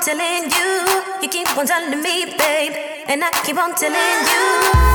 telling you, you keep on telling me, babe, and I keep on telling you.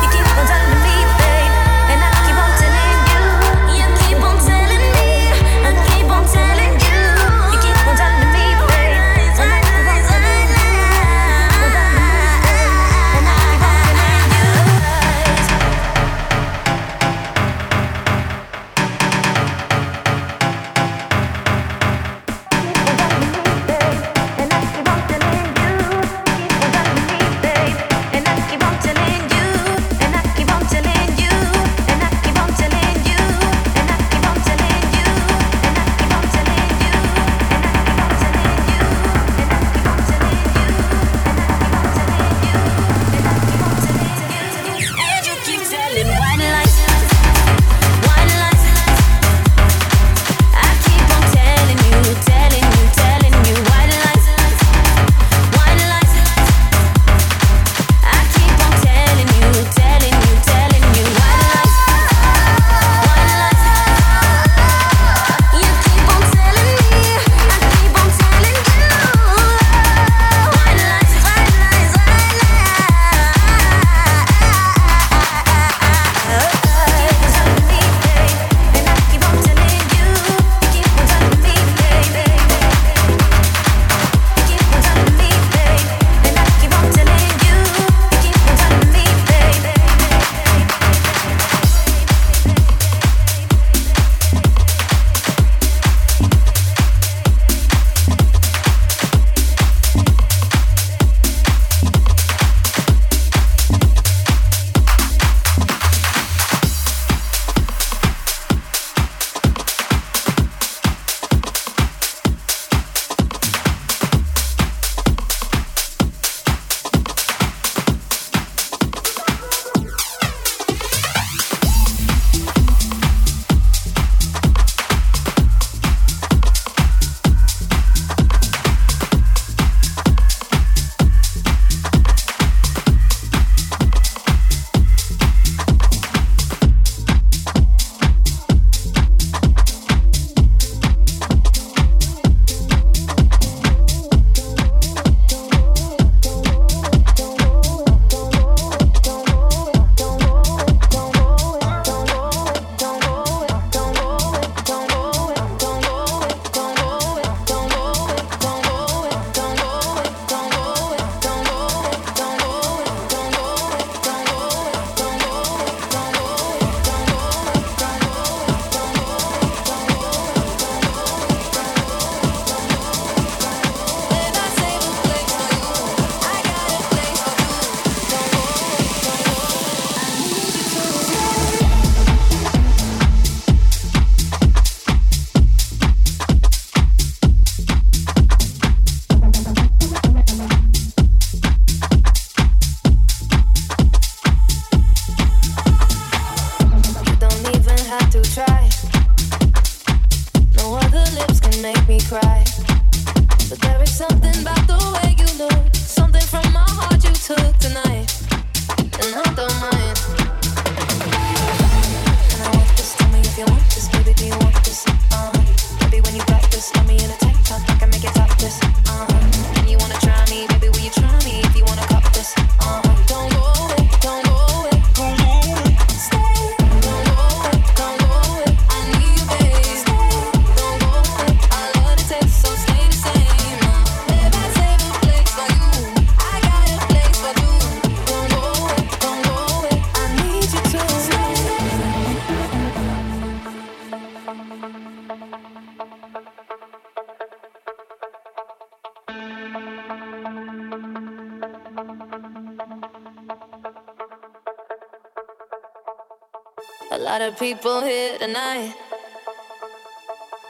People here tonight,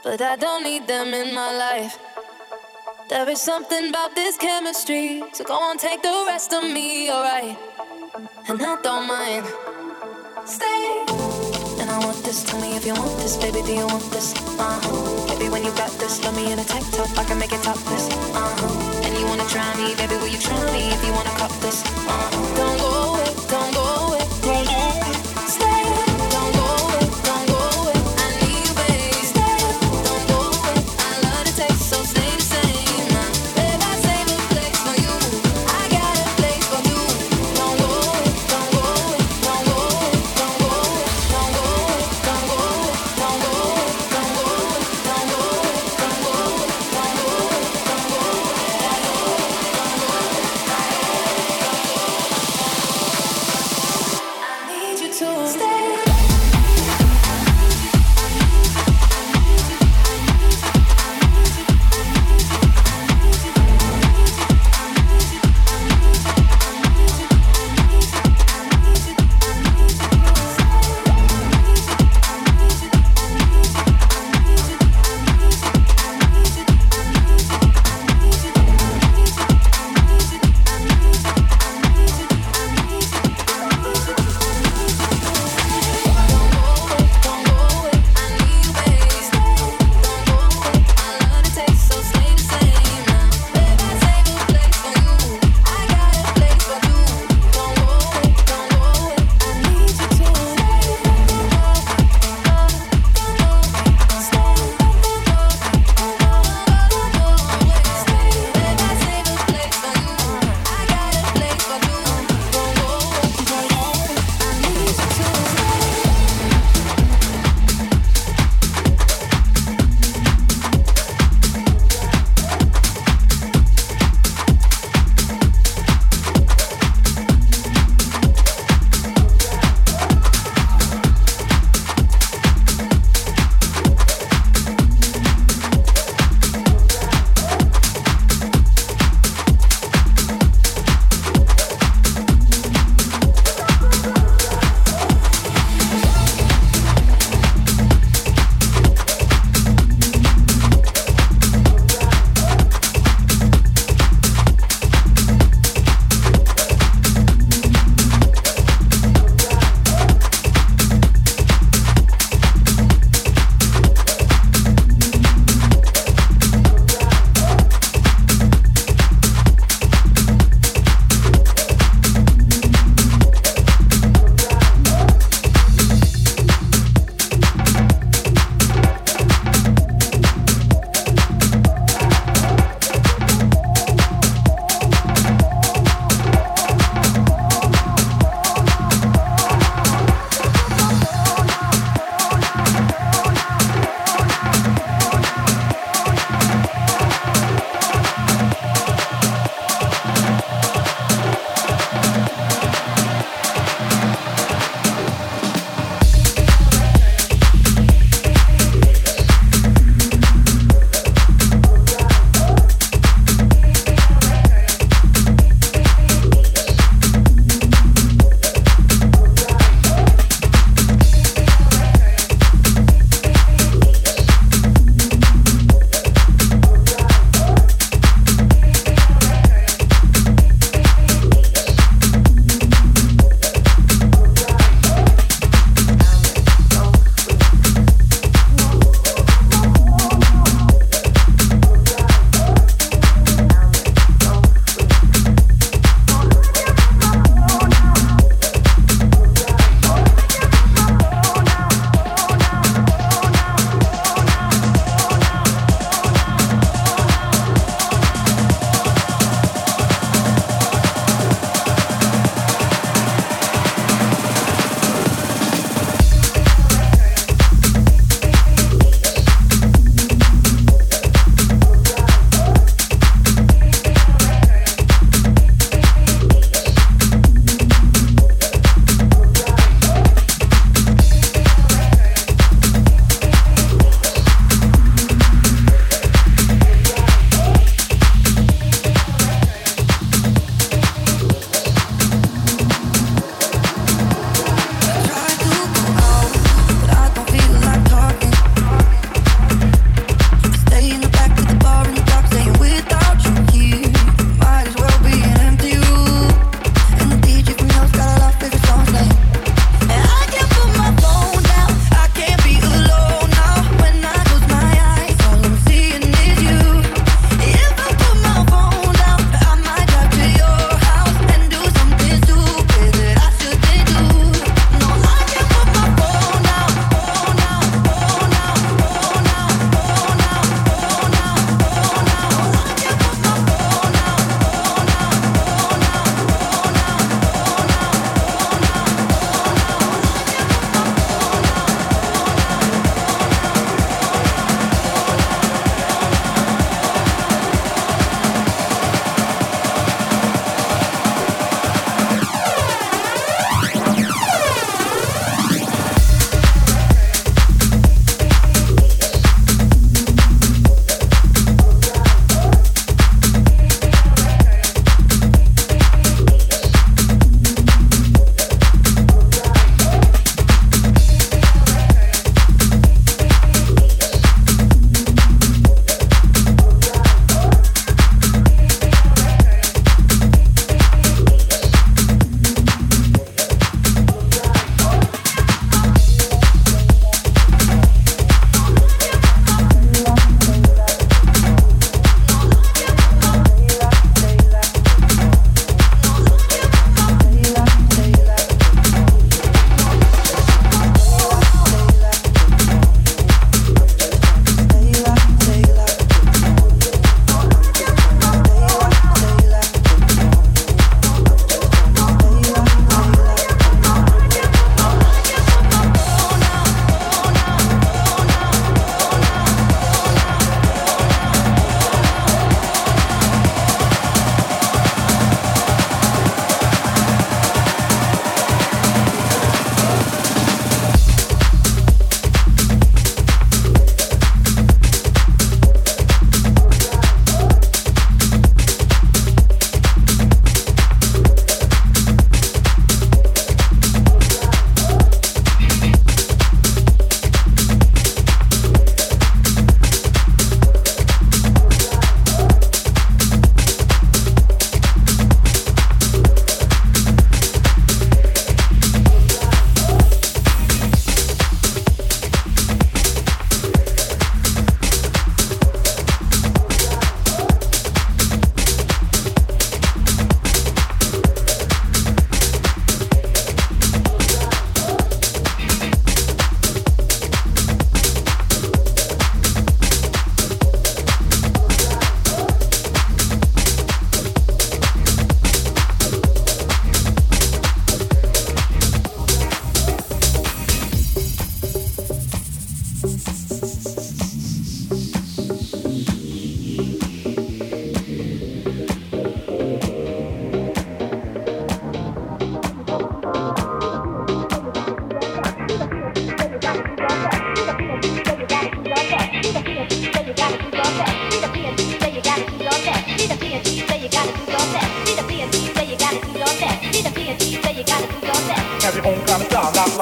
but I don't need them in my life. There is something about this chemistry, so go on, take the rest of me, alright? And I don't mind. Stay. And I want this, tell me if you want this, baby, do you want this? Uh huh. Baby, when you got this, love me in a tank top, I can make it topless. Uh huh. And you wanna try me, baby, will you try me if you wanna cop this? Uh huh. Don't go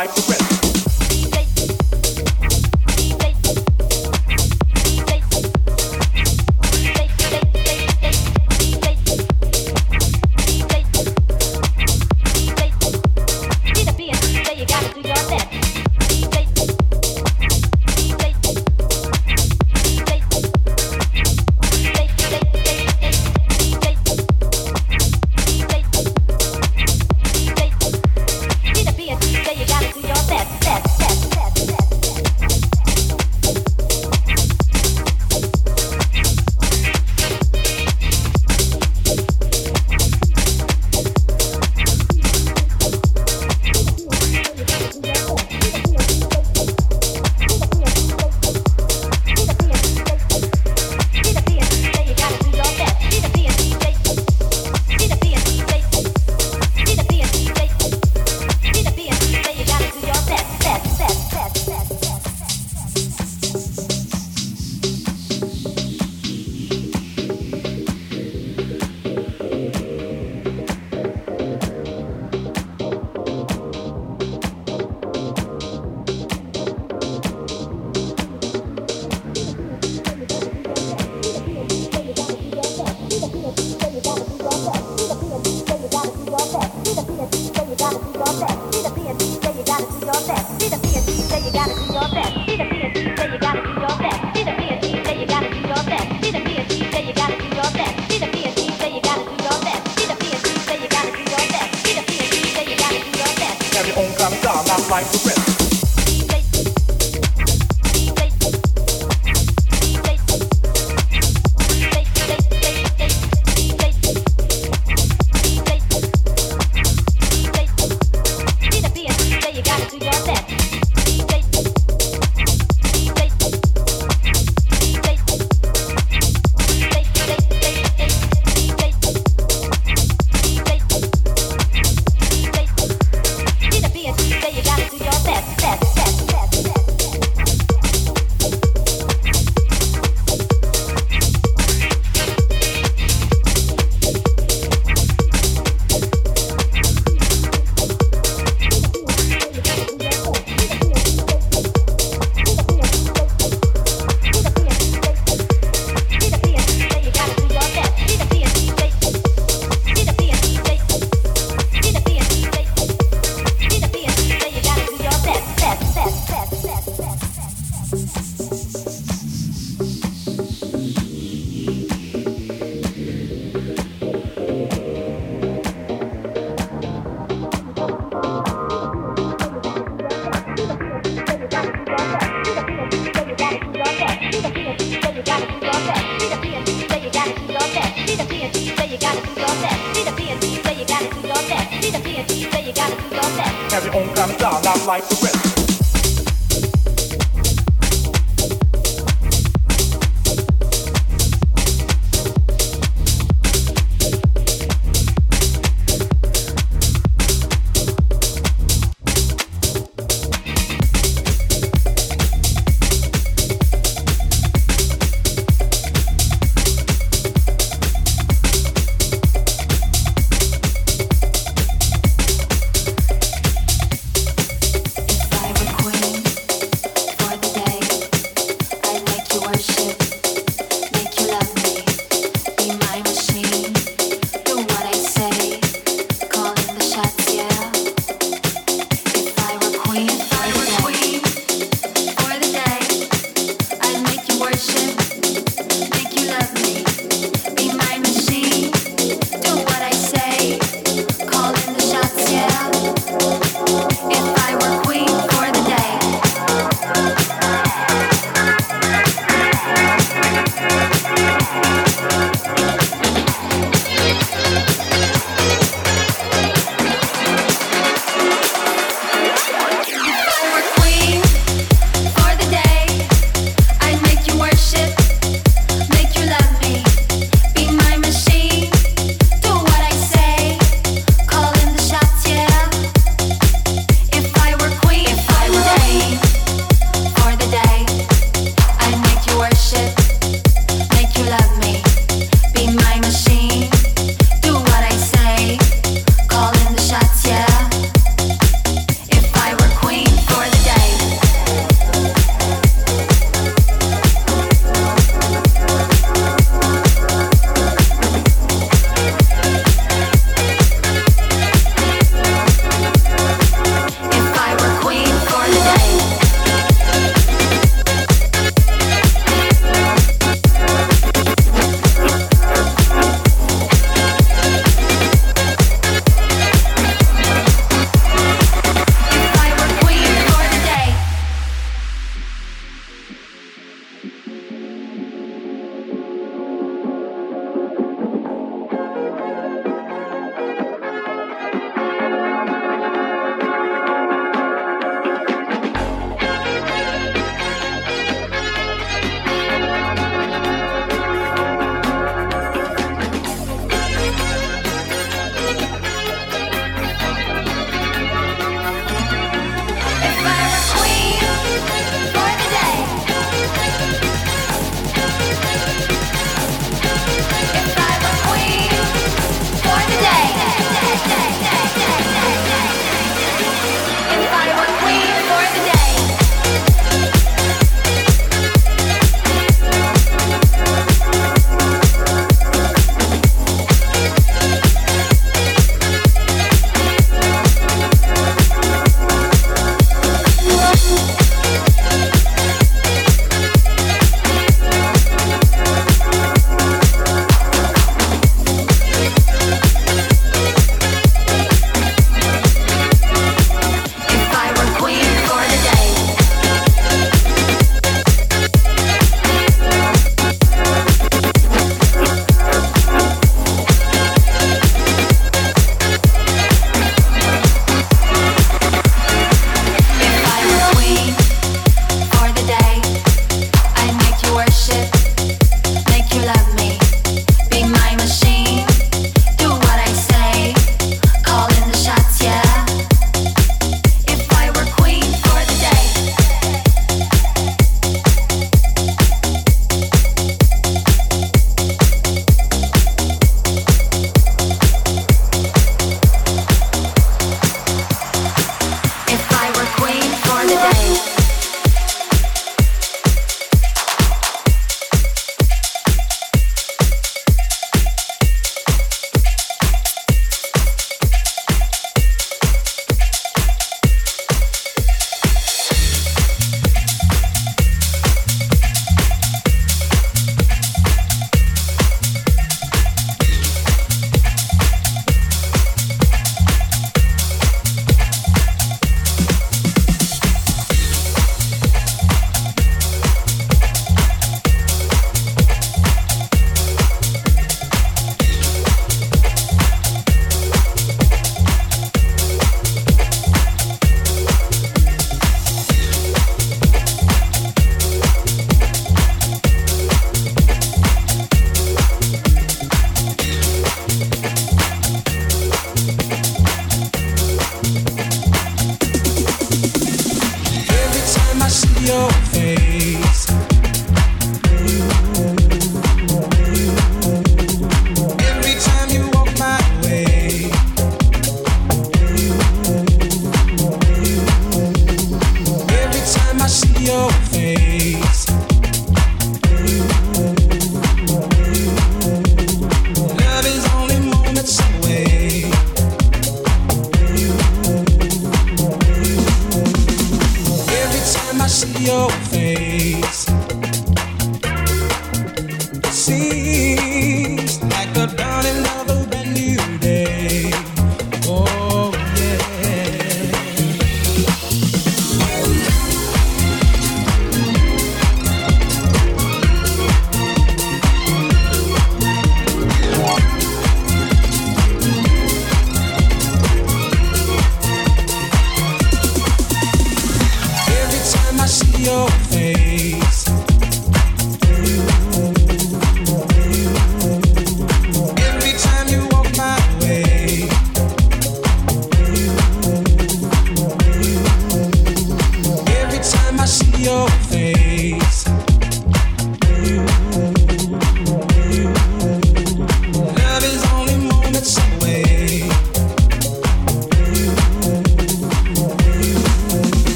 like the rest.